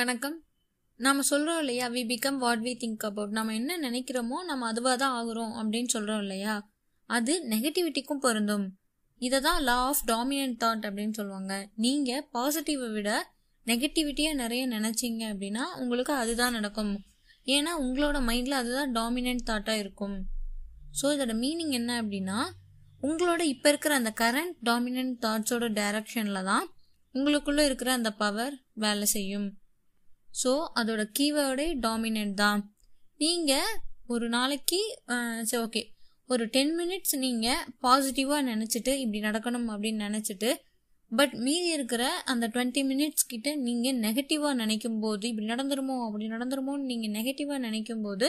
வணக்கம். நாம் சொல்கிறோம் இல்லையா we become what we think about நம்ம என்ன நினைக்கிறோமோ நம்ம அதுவாக தான் ஆகுறோம் அப்படின்னு சொல்கிறோம் இல்லையா? அது நெகட்டிவிட்டிக்கும் பொருந்தும். இதை தான் லா ஆஃப் டாமினன்ட் தாட் அப்படின்னு சொல்லுவாங்க. நீங்கள் பாசிட்டிவை விட நெகட்டிவிட்டியாக நிறைய நினச்சிங்க அப்படின்னா உங்களுக்கு அதுதான் நடக்கும். ஏன்னா உங்களோட மைண்டில் அதுதான் டாமினன்ட் தாட்டாக இருக்கும். ஸோ இதோட மீனிங் என்ன அப்படின்னா உங்களோட இப்போ இருக்கிற அந்த கரண்ட் டாமினன்ட் தாட்ஸோட டைரக்ஷனில் தான் உங்களுக்குள்ளே இருக்கிற அந்த பவர் வேலை செய்யும். ஸோ அதோட கீவேர்டே டாமினன்ட் தான். நீங்கள் ஒரு நாளைக்கு சரி ஓகே ஒரு டென் மினிட்ஸ் நீங்கள் பாசிட்டிவாக நினச்சிட்டு இப்படி நடக்கணும் அப்படின்னு நினச்சிட்டு பட் மீதி இருக்கிற அந்த டுவெண்ட்டி மினிட்ஸ் கிட்ட நீங்கள் நெகட்டிவாக நினைக்கும் போது இப்படி நடந்துருமோ அப்படி நடந்துருமோன்னு நீங்கள் நெகட்டிவாக நினைக்கும் போது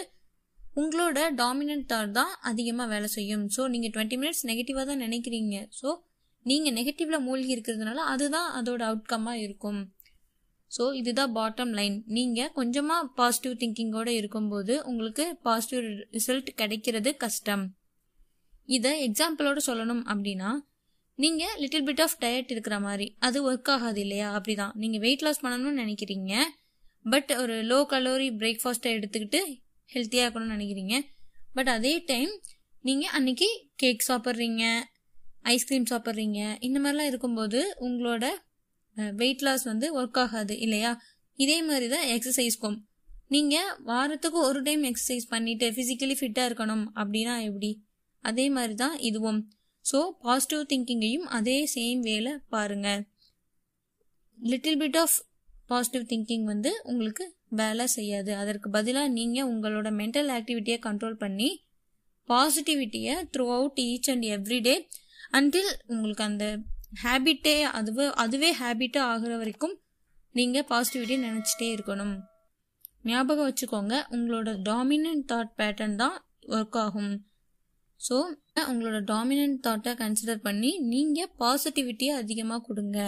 உங்களோட டாமினன்ட் தாட் தான் அதிகமாக வேலை செய்யும். ஸோ நீங்கள் டுவெண்ட்டி மினிட்ஸ் நெகட்டிவாக தான் நினைக்கிறீங்க. ஸோ நீங்கள் நெகட்டிவில் மூழ்கி இருக்கிறதுனால அதுதான் அதோட அவுட்கம்மாக இருக்கும். ஸோ இதுதான் பாட்டம் லைன் நீங்கள் கொஞ்சமாக பாசிட்டிவ் திங்கிங்கோடு இருக்கும்போது உங்களுக்கு பாசிட்டிவ் ரிசல்ட் கிடைக்கிறது கஷ்டம். இதை எக்ஸாம்பிளோடு சொல்லணும் அப்படின்னா நீங்கள் லிட்டில் பிட் ஆஃப் டயட் இருக்கிற மாதிரி அது ஒர்க் ஆகாது இல்லையா? அப்படிதான். நீங்கள் வெயிட் லாஸ் பண்ணணும்னு நினைக்கிறீங்க. பட் ஒரு லோ கலோரி பிரேக்ஃபாஸ்ட்டை எடுத்துக்கிட்டு ஹெல்த்தியாக இருக்கணும்னு நினைக்கிறீங்க. பட் அதே டைம் நீங்கள் அன்னைக்கு கேக் சாப்பிட்றீங்க ஐஸ்கிரீம் சாப்பிட்றீங்க இந்த மாதிரிலாம் இருக்கும்போது உங்களோட வெயிட் லாஸ் வந்து ஒர்க் ஆகாது இல்லையா? இதே மாதிரி தான் எக்ஸசைஸ்க்கும் நீங்கள் வாரத்துக்கு ஒரு டைம் எக்ஸசைஸ் பண்ணிட்டு ஃபிசிக்கலி ஃபிட்டாக இருக்கணும் அப்படின்னா எப்படி? அதே மாதிரி தான் இதுவும். ஸோ பாசிட்டிவ் திங்கிங்கையும் அதே சேம் வேல பாருங்க. Little bit of positive thinking வந்து உங்களுக்கு வேலை செய்யாது. அதற்கு பதிலாக நீங்கள் உங்களோட மென்டல் ஆக்டிவிட்டியை கண்ட்ரோல் பண்ணி பாசிட்டிவிட்டியை throughout each and every day until உங்களுக்கு அந்த ஹேபிட்டே அதுவே அதுவே ஹேபிட்டாக ஆகிற வரைக்கும் நீங்கள் பாசிட்டிவிட்டியை நினச்சிட்டே இருக்கணும். ஞாபகம் வச்சுக்கோங்க உங்களோட டாமினன்ட் தாட் பேட்டர்ன் தான் ஒர்க் ஆகும். ஸோ உங்களோட டாமினன்ட் தாட்டை கன்சிடர் பண்ணி நீங்கள் பாசிட்டிவிட்டியை அதிகமாக கொடுங்க.